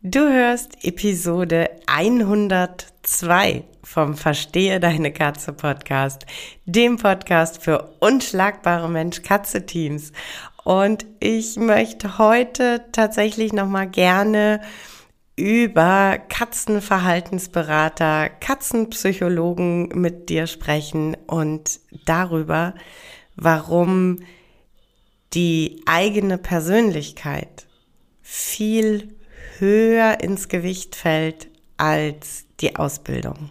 Du hörst Episode 102 vom Verstehe deine Katze Podcast, dem Podcast für unschlagbare Mensch-Katze-Teams. Und ich möchte heute tatsächlich nochmal gerne über Katzenverhaltensberater, Katzenpsychologen mit dir sprechen und darüber, warum die eigene Persönlichkeit viel höher ins Gewicht fällt als die Ausbildung.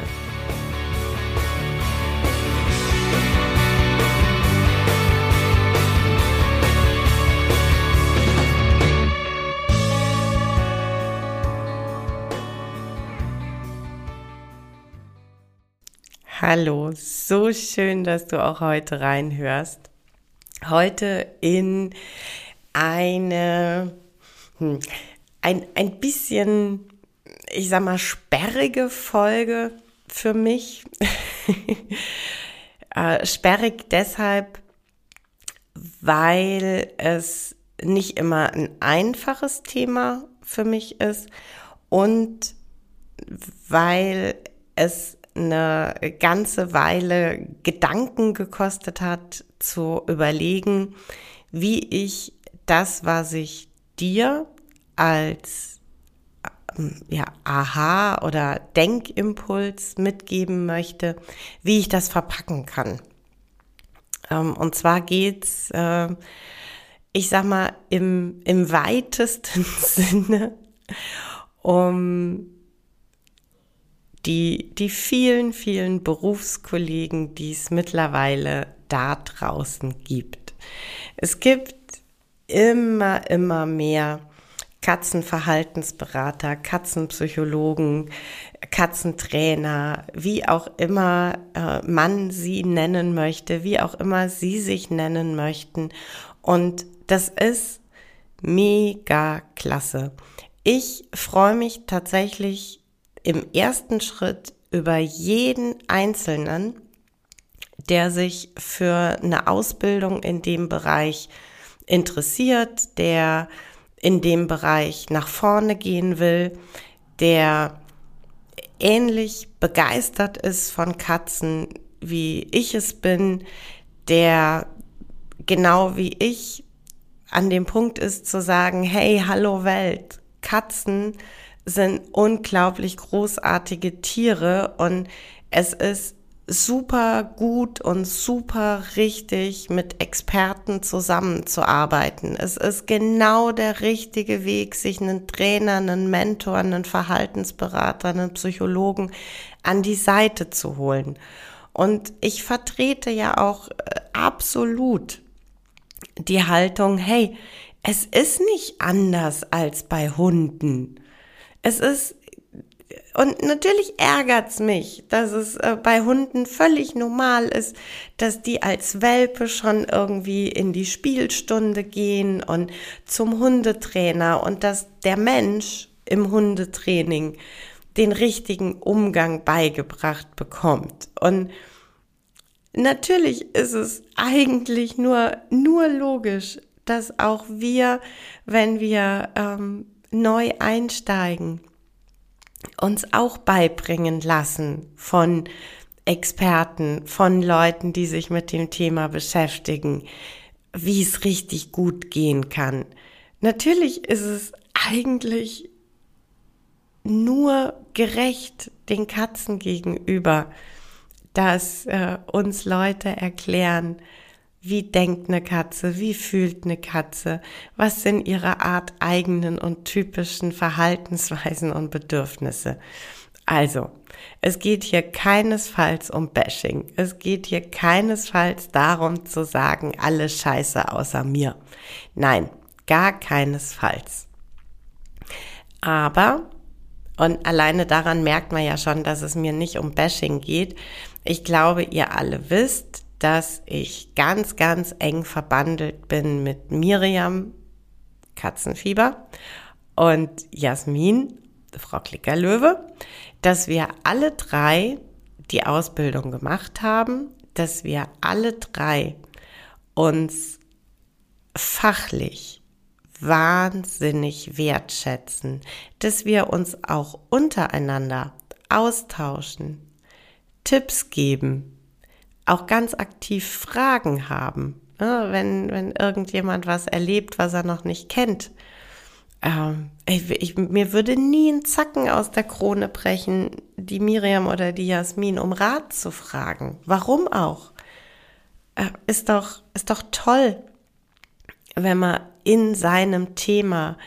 Hallo, so schön, dass du auch heute reinhörst. Heute in eine, hm, ein, ein bisschen, ich sag mal, sperrige Folge für mich. äh, sperrig deshalb, weil es nicht immer ein einfaches Thema für mich ist und weil es eine ganze Weile Gedanken gekostet hat, zu überlegen, wie ich das, was ich dir als ähm, ja, Aha oder Denkimpuls mitgeben möchte, wie ich das verpacken kann. Ähm, und zwar geht's, äh, ich sag mal, im, im weitesten Sinne um die, die vielen, vielen Berufskollegen, die es mittlerweile da draußen gibt. Es gibt immer, immer mehr Katzenverhaltensberater, Katzenpsychologen, Katzentrainer, wie auch immer äh, man sie nennen möchte, wie auch immer sie sich nennen möchten. Und das ist mega klasse. Ich freue mich tatsächlich im ersten Schritt über jeden Einzelnen, der sich für eine Ausbildung in dem Bereich interessiert, der in dem Bereich nach vorne gehen will, der ähnlich begeistert ist von Katzen, wie ich es bin, der genau wie ich an dem Punkt ist zu sagen, hey, hallo Welt, Katzen sind unglaublich großartige Tiere und es ist super gut und super richtig mit Experten zusammenzuarbeiten. Es ist genau der richtige Weg, sich einen Trainer, einen Mentor, einen Verhaltensberater, einen Psychologen an die Seite zu holen. Und ich vertrete ja auch äh, absolut die Haltung, hey, es ist nicht anders als bei Hunden. Es ist, und natürlich ärgert's mich, dass es äh, bei Hunden völlig normal ist, dass die als Welpe schon irgendwie in die Spielstunde gehen und zum Hundetrainer und dass der Mensch im Hundetraining den richtigen Umgang beigebracht bekommt. Und natürlich ist es eigentlich nur, nur logisch, dass auch wir, wenn wir ähm, neu einsteigen, uns auch beibringen lassen von Experten, von Leuten, die sich mit dem Thema beschäftigen, wie es richtig gut gehen kann. Natürlich ist es eigentlich nur gerecht den Katzen gegenüber, dass äh, uns Leute erklären, wie denkt eine Katze? Wie fühlt eine Katze? Was sind ihre Art eigenen und typischen Verhaltensweisen und Bedürfnisse? Also, es geht hier keinesfalls um Bashing. Es geht hier keinesfalls darum zu sagen, alle Scheiße außer mir. Nein, gar keinesfalls. Aber, und alleine daran merkt man ja schon, dass es mir nicht um Bashing geht. Ich glaube, ihr alle wisst, dass ich ganz, ganz eng verbandelt bin mit Miriam Katzenfieber und Jasmin, Frau Klickerlöwe, dass wir alle drei die Ausbildung gemacht haben, dass wir alle drei uns fachlich wahnsinnig wertschätzen, dass wir uns auch untereinander austauschen, Tipps geben, auch ganz aktiv Fragen haben, ne, wenn, wenn irgendjemand was erlebt, was er noch nicht kennt. Ähm, ich, ich, mir würde nie ein Zacken aus der Krone brechen, die Miriam oder die Jasmin um Rat zu fragen. Warum auch? Äh, ist doch, ist doch toll, wenn man in seinem Thema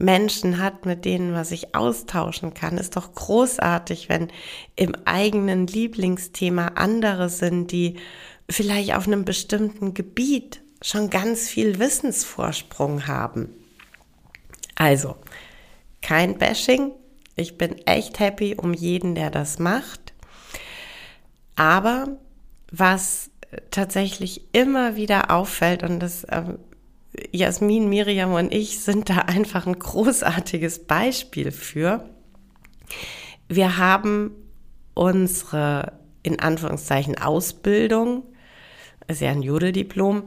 Menschen hat, mit denen man sich austauschen kann. Ist doch großartig, wenn im eigenen Lieblingsthema andere sind, die vielleicht auf einem bestimmten Gebiet schon ganz viel Wissensvorsprung haben. Also, kein Bashing. Ich bin echt happy um jeden, der das macht. Aber was tatsächlich immer wieder auffällt, und das äh, Jasmin, Miriam und ich sind da einfach ein großartiges Beispiel für. Wir haben unsere in Anführungszeichen Ausbildung, ist ja ein Jodeldiplom,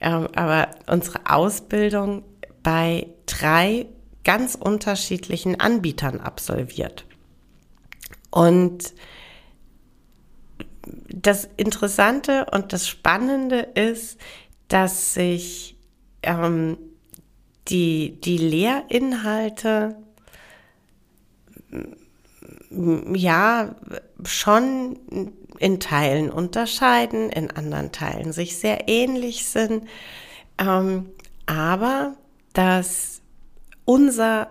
äh, aber unsere Ausbildung bei drei ganz unterschiedlichen Anbietern absolviert. Und das Interessante und das Spannende ist, dass sich ähm, die, die Lehrinhalte ja schon in Teilen unterscheiden, in anderen Teilen sich sehr ähnlich sind, ähm, aber dass unser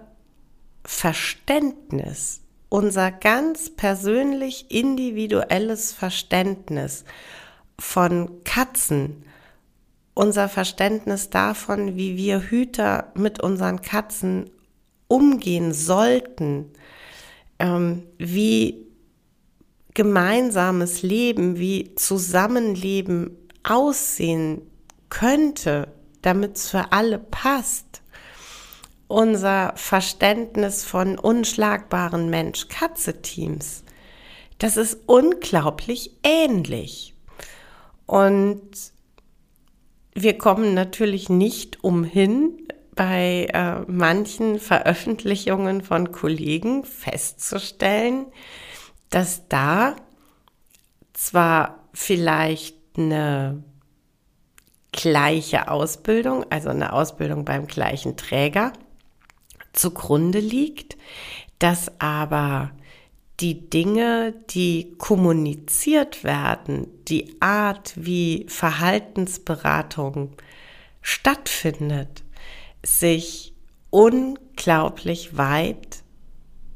Verständnis, unser ganz persönlich individuelles Verständnis von Katzen, unser Verständnis davon, wie wir Hüter mit unseren Katzen umgehen sollten, ähm, wie gemeinsames Leben, wie Zusammenleben aussehen könnte, damit es für alle passt. Unser Verständnis von unschlagbaren Mensch-Katze-Teams, das ist unglaublich ähnlich. Und wir kommen natürlich nicht umhin, bei äh, manchen Veröffentlichungen von Kollegen festzustellen, dass da zwar vielleicht eine gleiche Ausbildung, also eine Ausbildung beim gleichen Träger zugrunde liegt, dass aber die Dinge, die kommuniziert werden, die Art, wie Verhaltensberatung stattfindet, sich unglaublich weit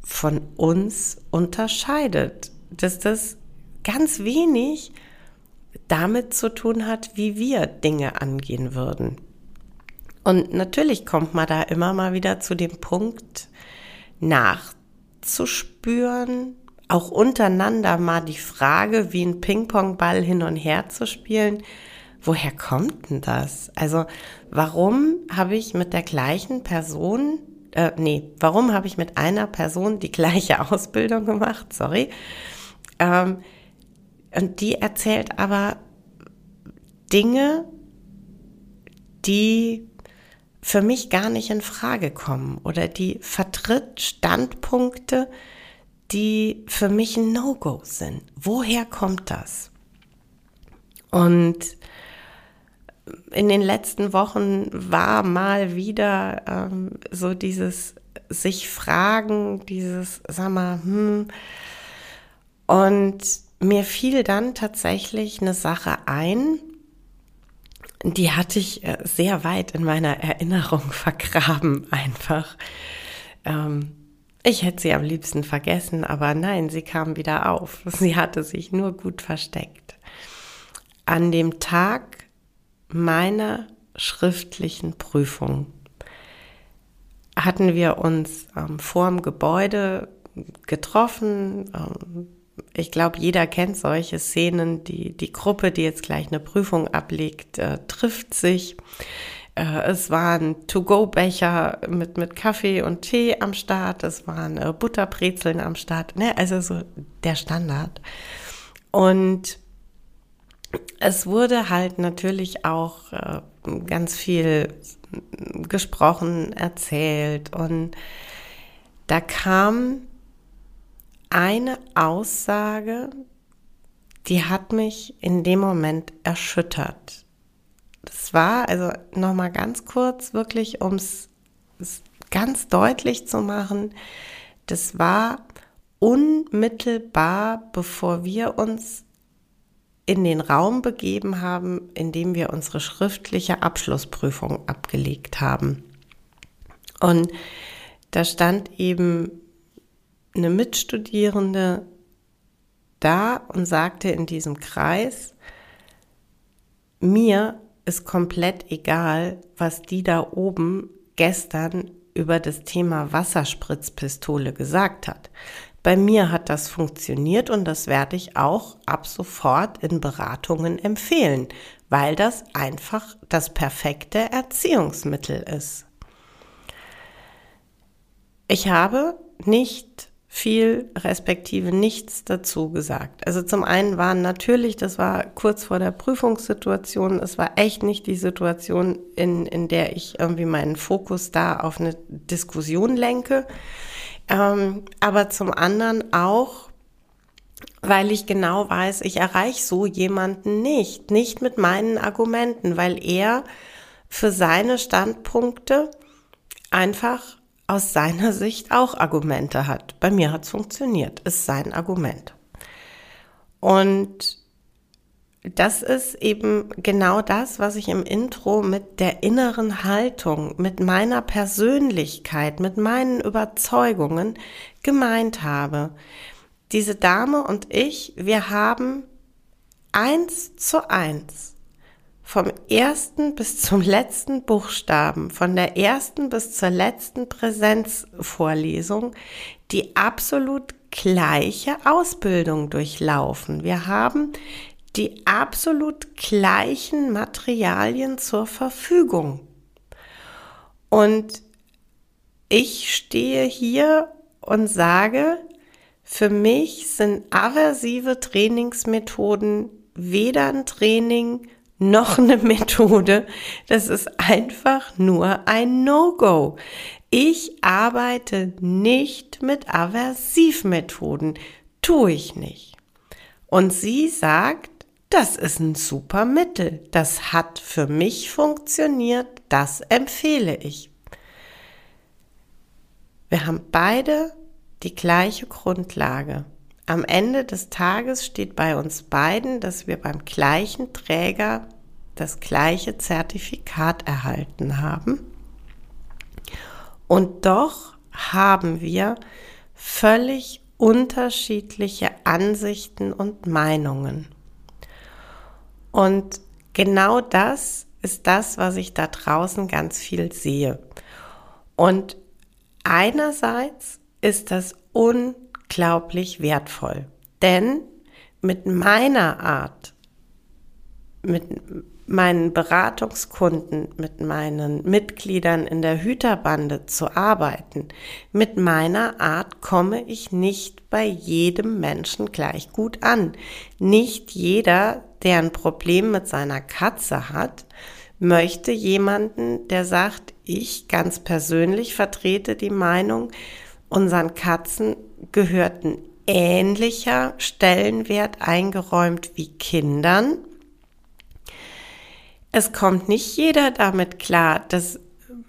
von uns unterscheidet. Dass das ganz wenig damit zu tun hat, wie wir Dinge angehen würden. Und natürlich kommt man da immer mal wieder zu dem Punkt, nachzuspüren, auch untereinander mal die Frage, wie ein Ping-Pong-Ball hin und her zu spielen. Woher kommt denn das? Also, warum habe ich mit der gleichen Person, äh, nee, warum habe ich mit einer Person die gleiche Ausbildung gemacht? Sorry. Ähm, und die erzählt aber Dinge, die für mich gar nicht in Frage kommen oder die vertritt Standpunkte, die für mich ein No-Go sind. Woher kommt das? Und in den letzten Wochen war mal wieder ähm, so dieses sich fragen, dieses, sag mal, hm, und mir fiel dann tatsächlich eine Sache ein, die hatte ich äh, sehr weit in meiner Erinnerung vergraben einfach. Ähm, Ich hätte sie am liebsten vergessen, aber nein, sie kam wieder auf. Sie hatte sich nur gut versteckt. An dem Tag meiner schriftlichen Prüfung hatten wir uns ähm, vor dem Gebäude getroffen. Ähm, ich glaube, jeder kennt solche Szenen. Die, die Gruppe, die jetzt gleich eine Prüfung ablegt, äh, trifft sich. Äh, es waren To-Go-Becher mit, mit Kaffee und Tee am Start. Es waren äh, Butterbrezeln am Start. Ne? Also so der Standard. Und es wurde halt natürlich auch äh, ganz viel gesprochen, erzählt. Und da kam eine Aussage, die hat mich in dem Moment erschüttert. Das war, also nochmal ganz kurz, wirklich, um es ganz deutlich zu machen, das war unmittelbar, bevor wir uns in den Raum begeben haben, in dem wir unsere schriftliche Abschlussprüfung abgelegt haben. Und da stand eben eine Mitstudierende da und sagte in diesem Kreis, mir ist komplett egal, was die da oben gestern über das Thema Wasserspritzpistole gesagt hat. Bei mir hat das funktioniert und das werde ich auch ab sofort in Beratungen empfehlen, weil das einfach das perfekte Erziehungsmittel ist. Ich habe nicht viel respektive nichts dazu gesagt. Also zum einen waren natürlich, das war kurz vor der Prüfungssituation, es war echt nicht die Situation, in, in der ich irgendwie meinen Fokus da auf eine Diskussion lenke. Ähm, aber zum anderen auch, weil ich genau weiß, ich erreiche so jemanden nicht, nicht mit meinen Argumenten, weil er für seine Standpunkte einfach aus seiner Sicht auch Argumente hat. Bei mir hat es funktioniert, ist sein Argument. Und das ist eben genau das, was ich im Intro mit der inneren Haltung, mit meiner Persönlichkeit, mit meinen Überzeugungen gemeint habe. Diese Dame und ich, wir haben eins zu eins vom ersten bis zum letzten Buchstaben, von der ersten bis zur letzten Präsenzvorlesung die absolut gleiche Ausbildung durchlaufen. Wir haben die absolut gleichen Materialien zur Verfügung. Und ich stehe hier und sage, für mich sind aversive Trainingsmethoden weder ein Training noch eine Methode. Das ist einfach nur ein No-Go. Ich arbeite nicht mit Aversivmethoden. Tue ich nicht. Und sie sagt, das ist ein super Mittel. Das hat für mich funktioniert. Das empfehle ich. Wir haben beide die gleiche Grundlage. Am Ende des Tages steht bei uns beiden, dass wir beim gleichen Träger das gleiche Zertifikat erhalten haben. Und doch haben wir völlig unterschiedliche Ansichten und Meinungen. Und genau das ist das, was ich da draußen ganz viel sehe. Und einerseits ist das unglaublich wertvoll, denn mit meiner Art, mit meinen Beratungskunden, mit meinen Mitgliedern in der Hüterbande zu arbeiten. Mit meiner Art komme ich nicht bei jedem Menschen gleich gut an. Nicht jeder, der ein Problem mit seiner Katze hat, möchte jemanden, der sagt, ich ganz persönlich vertrete die Meinung, unseren Katzen gehört ein ähnlicher Stellenwert eingeräumt wie Kindern es kommt nicht jeder damit klar, dass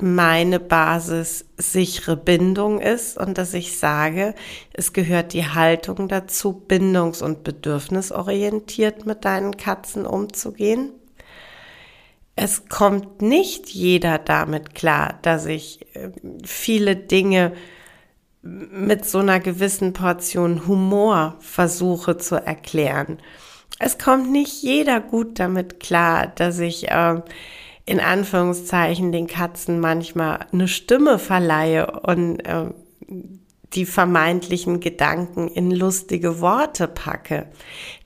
meine Basis sichere Bindung ist und dass ich sage, es gehört die Haltung dazu, bindungs- und bedürfnisorientiert mit deinen Katzen umzugehen. Es kommt nicht jeder damit klar, dass ich äh, viele Dinge mit so einer gewissen Portion Humor versuche zu erklären. Es kommt nicht jeder gut damit klar, dass ich äh, in Anführungszeichen den Katzen manchmal eine Stimme verleihe und äh, die vermeintlichen Gedanken in lustige Worte packe.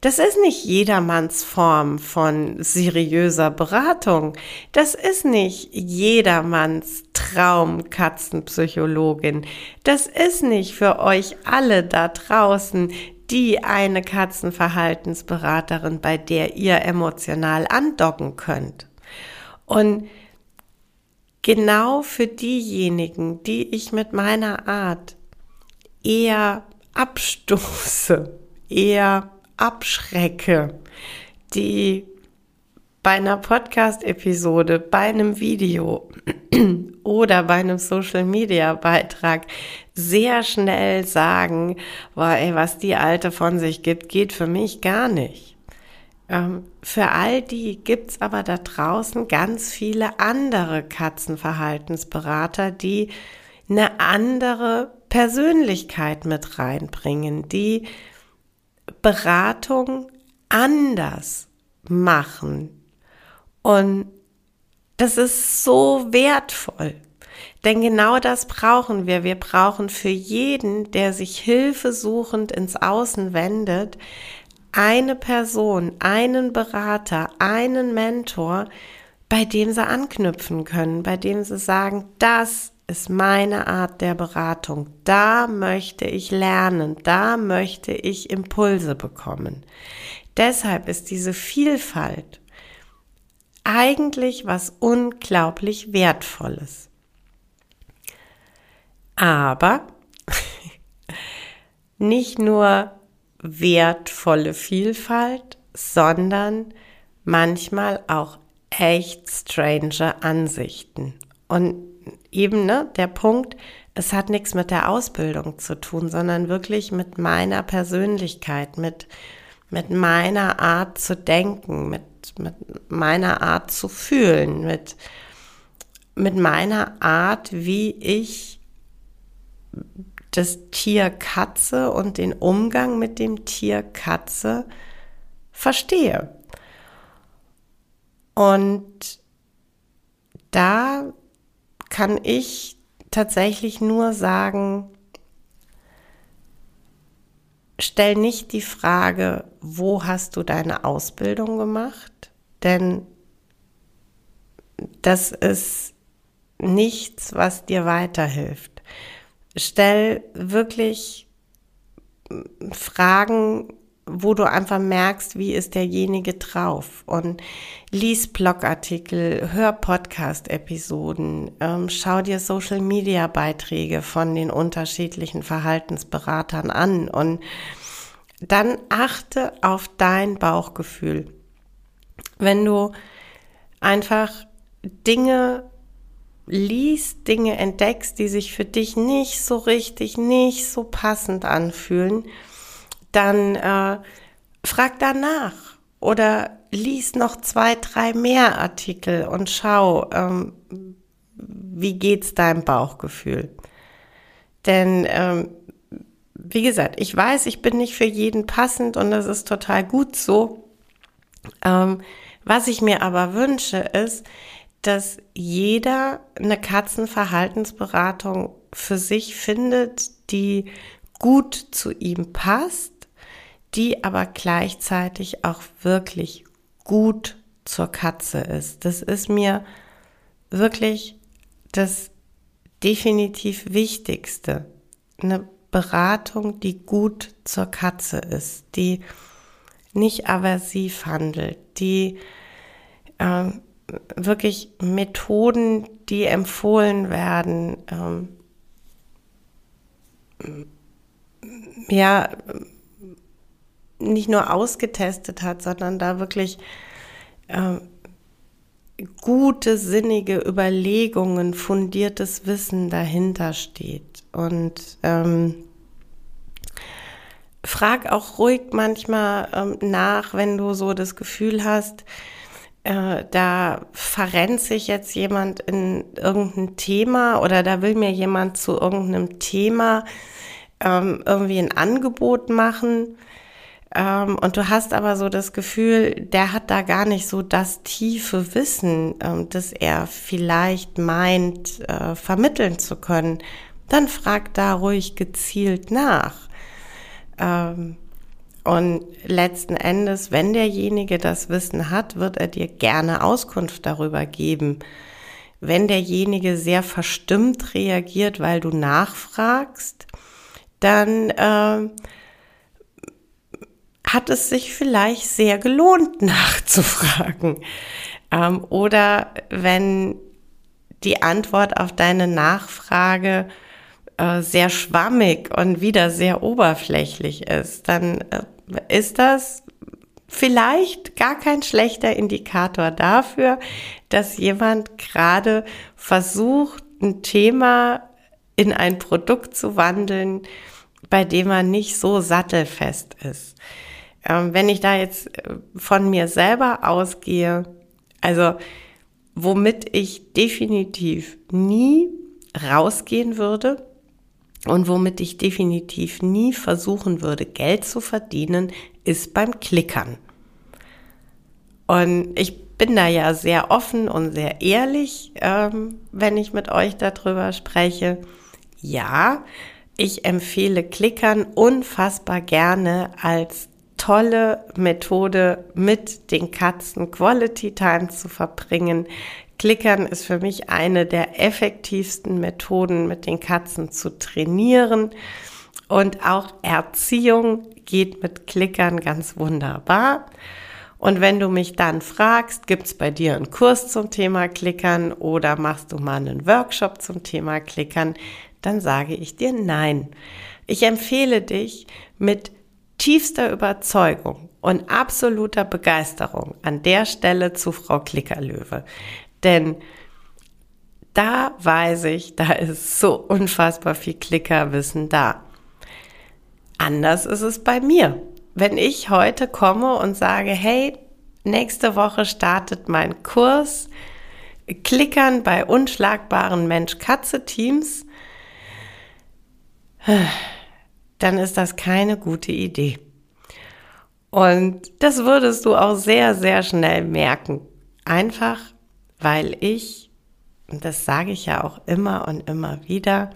Das ist nicht jedermanns Form von seriöser Beratung. Das ist nicht jedermanns Traum-Katzenpsychologin. Das ist nicht für euch alle da draußen die eine Katzenverhaltensberaterin, bei der ihr emotional andocken könnt. Und genau für diejenigen, die ich mit meiner Art eher abstoße, eher abschrecke, die bei einer Podcast-Episode, bei einem Video oder bei einem Social-Media-Beitrag sehr schnell sagen, boah, ey, was die Alte von sich gibt, geht für mich gar nicht. Ähm, für all die gibt's aber da draußen ganz viele andere Katzenverhaltensberater, die eine andere Persönlichkeit mit reinbringen, die Beratung anders machen. Und das ist so wertvoll. Denn genau das brauchen wir. Wir brauchen für jeden, der sich hilfesuchend ins Außen wendet, eine Person, einen Berater, einen Mentor, bei dem sie anknüpfen können, bei dem sie sagen, das ist meine Art der Beratung. Da möchte ich lernen, da möchte ich Impulse bekommen. Deshalb ist diese Vielfalt eigentlich was unglaublich Wertvolles. Aber nicht nur wertvolle Vielfalt, sondern manchmal auch echt strange Ansichten. Und eben ne, der Punkt, es hat nichts mit der Ausbildung zu tun, sondern wirklich mit meiner Persönlichkeit, mit, mit meiner Art zu denken, mit, mit meiner Art zu fühlen, mit, mit meiner Art, wie ich das Tier Katze und den Umgang mit dem Tier Katze verstehe. Und da kann ich tatsächlich nur sagen, stell nicht die Frage, wo hast du deine Ausbildung gemacht? Denn das ist nichts, was dir weiterhilft. Stell wirklich Fragen, wo du einfach merkst, wie ist derjenige drauf und lies Blogartikel, hör Podcast-Episoden, ähm, schau dir Social-Media-Beiträge von den unterschiedlichen Verhaltensberatern an und dann achte auf dein Bauchgefühl. Wenn du einfach Dinge liest, Dinge entdeckst, die sich für dich nicht so richtig, nicht so passend anfühlen, dann äh, frag danach oder lies noch zwei, drei mehr Artikel und schau, ähm, wie geht's deinem Bauchgefühl. Denn ähm, wie gesagt, ich weiß, ich bin nicht für jeden passend und das ist total gut so. Ähm, was ich mir aber wünsche, ist, dass jeder eine Katzenverhaltensberatung für sich findet, die gut zu ihm passt die aber gleichzeitig auch wirklich gut zur Katze ist. Das ist mir wirklich das definitiv Wichtigste. Eine Beratung, die gut zur Katze ist, die nicht aversiv handelt, die äh, wirklich Methoden, die empfohlen werden, ähm, ja, nicht nur ausgetestet hat, sondern da wirklich äh, gute, sinnige Überlegungen, fundiertes Wissen dahinter steht. Und ähm, frag auch ruhig manchmal ähm, nach, wenn du so das Gefühl hast, äh, da verrennt sich jetzt jemand in irgendein Thema oder da will mir jemand zu irgendeinem Thema ähm, irgendwie ein Angebot machen. Ähm, und du hast aber so das Gefühl, der hat da gar nicht so das tiefe Wissen, ähm, das er vielleicht meint, äh, vermitteln zu können. Dann frag da ruhig gezielt nach. Ähm, und letzten Endes, wenn derjenige das Wissen hat, wird er dir gerne Auskunft darüber geben. Wenn derjenige sehr verstimmt reagiert, weil du nachfragst, dann äh, hat es sich vielleicht sehr gelohnt, nachzufragen. Ähm, oder wenn die Antwort auf deine Nachfrage äh, sehr schwammig und wieder sehr oberflächlich ist, dann äh, ist das vielleicht gar kein schlechter Indikator dafür, dass jemand gerade versucht, ein Thema in ein Produkt zu wandeln, bei dem man nicht so sattelfest ist. Ähm, wenn ich da jetzt äh, von mir selber ausgehe, also womit ich definitiv nie rausgehen würde und womit ich definitiv nie versuchen würde, Geld zu verdienen, ist beim Klickern. Und ich bin da ja sehr offen und sehr ehrlich, ähm, wenn ich mit euch darüber spreche. Ja, ich empfehle Klickern unfassbar gerne als tolle Methode, mit den Katzen Quality Time zu verbringen. Klickern ist für mich eine der effektivsten Methoden, mit den Katzen zu trainieren. Und auch Erziehung geht mit Klickern ganz wunderbar. Und wenn du mich dann fragst, gibt es bei dir einen Kurs zum Thema Klickern oder machst du mal einen Workshop zum Thema Klickern, dann sage ich dir nein. Ich empfehle dich mit tiefster Überzeugung und absoluter Begeisterung an der Stelle zu Frau Klickerlöwe. Denn da weiß ich, da ist so unfassbar viel Klickerwissen da. Anders ist es bei mir. Wenn ich heute komme und sage, hey, nächste Woche startet mein Kurs Klickern bei unschlagbaren Mensch-Katze-Teams, dann ist das keine gute Idee. Und das würdest du auch sehr, sehr schnell merken. Einfach, weil ich, und das sage ich ja auch immer und immer wieder,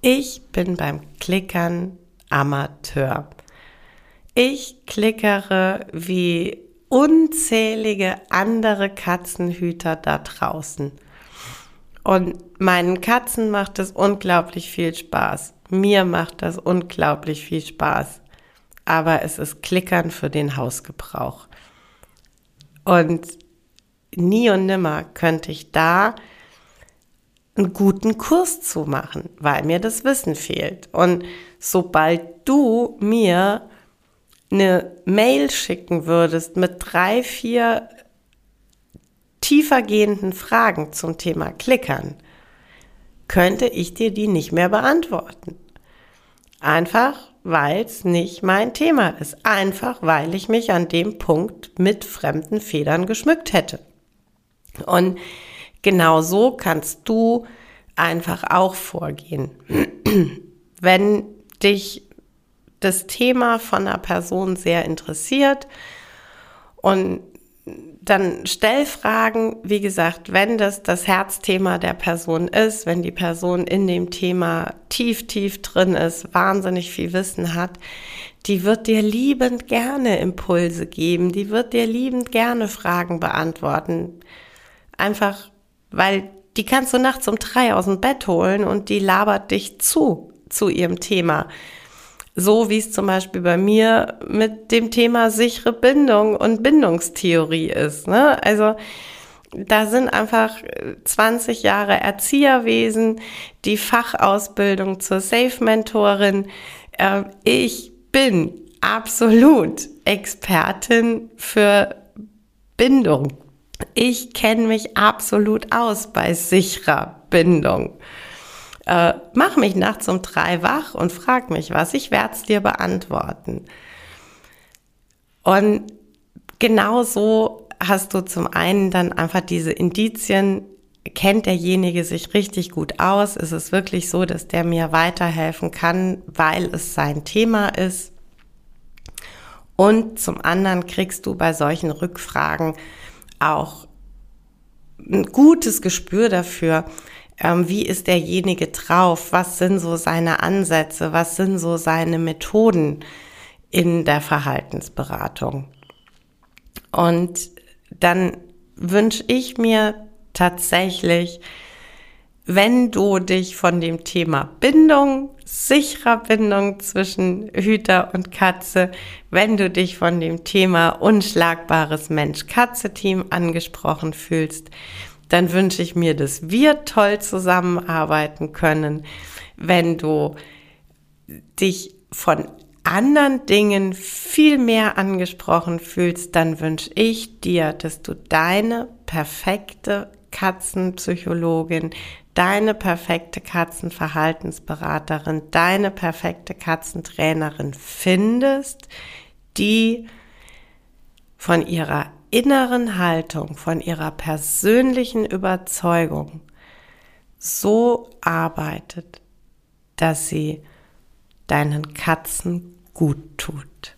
ich bin beim Klickern Amateur. Ich klickere wie unzählige andere Katzenhüter da draußen. Und meinen Katzen macht es unglaublich viel Spaß. Mir macht das unglaublich viel Spaß. Aber es ist Klickern für den Hausgebrauch. Und nie und nimmer könnte ich da einen guten Kurs zu machen, weil mir das Wissen fehlt. Und sobald du mir eine Mail schicken würdest mit drei, vier tiefergehenden Fragen zum Thema Klickern, könnte ich dir die nicht mehr beantworten. Einfach, weil es nicht mein Thema ist. Einfach, weil ich mich an dem Punkt mit fremden Federn geschmückt hätte. Und genau so kannst du einfach auch vorgehen. Wenn dich das Thema von einer Person sehr interessiert und dann stell Fragen, wie gesagt, wenn das das Herzthema der Person ist, wenn die Person in dem Thema tief, tief drin ist, wahnsinnig viel Wissen hat, die wird dir liebend gerne Impulse geben, die wird dir liebend gerne Fragen beantworten. Einfach, weil die kannst du nachts um drei aus dem Bett holen und die labert dich zu, zu ihrem Thema. So wie es zum Beispiel bei mir mit dem Thema sichere Bindung und Bindungstheorie ist. Ne? Also da sind einfach 20 Jahre Erzieherwesen, die Fachausbildung zur Safe-Mentorin. Äh, ich bin absolut Expertin für Bindung. Ich kenne mich absolut aus bei sicherer Bindung äh, mach mich nachts um drei wach und frag mich was, ich werde es dir beantworten. Und genau so hast du zum einen dann einfach diese Indizien, kennt derjenige sich richtig gut aus? Ist es wirklich so, dass der mir weiterhelfen kann, weil es sein Thema ist? Und zum anderen kriegst du bei solchen Rückfragen auch ein gutes Gespür dafür, ähm, wie ist derjenige drauf, was sind so seine Ansätze, was sind so seine Methoden in der Verhaltensberatung. Und dann wünsche ich mir tatsächlich, wenn du dich von dem Thema Bindung, sicherer Bindung zwischen Hüter und Katze, wenn du dich von dem Thema unschlagbares Mensch-Katze-Team angesprochen fühlst, dann wünsche ich mir, dass wir toll zusammenarbeiten können. Wenn du dich von anderen Dingen viel mehr angesprochen fühlst, dann wünsche ich dir, dass du deine perfekte Katzenpsychologin, deine perfekte Katzenverhaltensberaterin, deine perfekte Katzentrainerin findest, die von ihrer inneren Haltung, von ihrer persönlichen Überzeugung so arbeitet, dass sie deinen Katzen gut tut.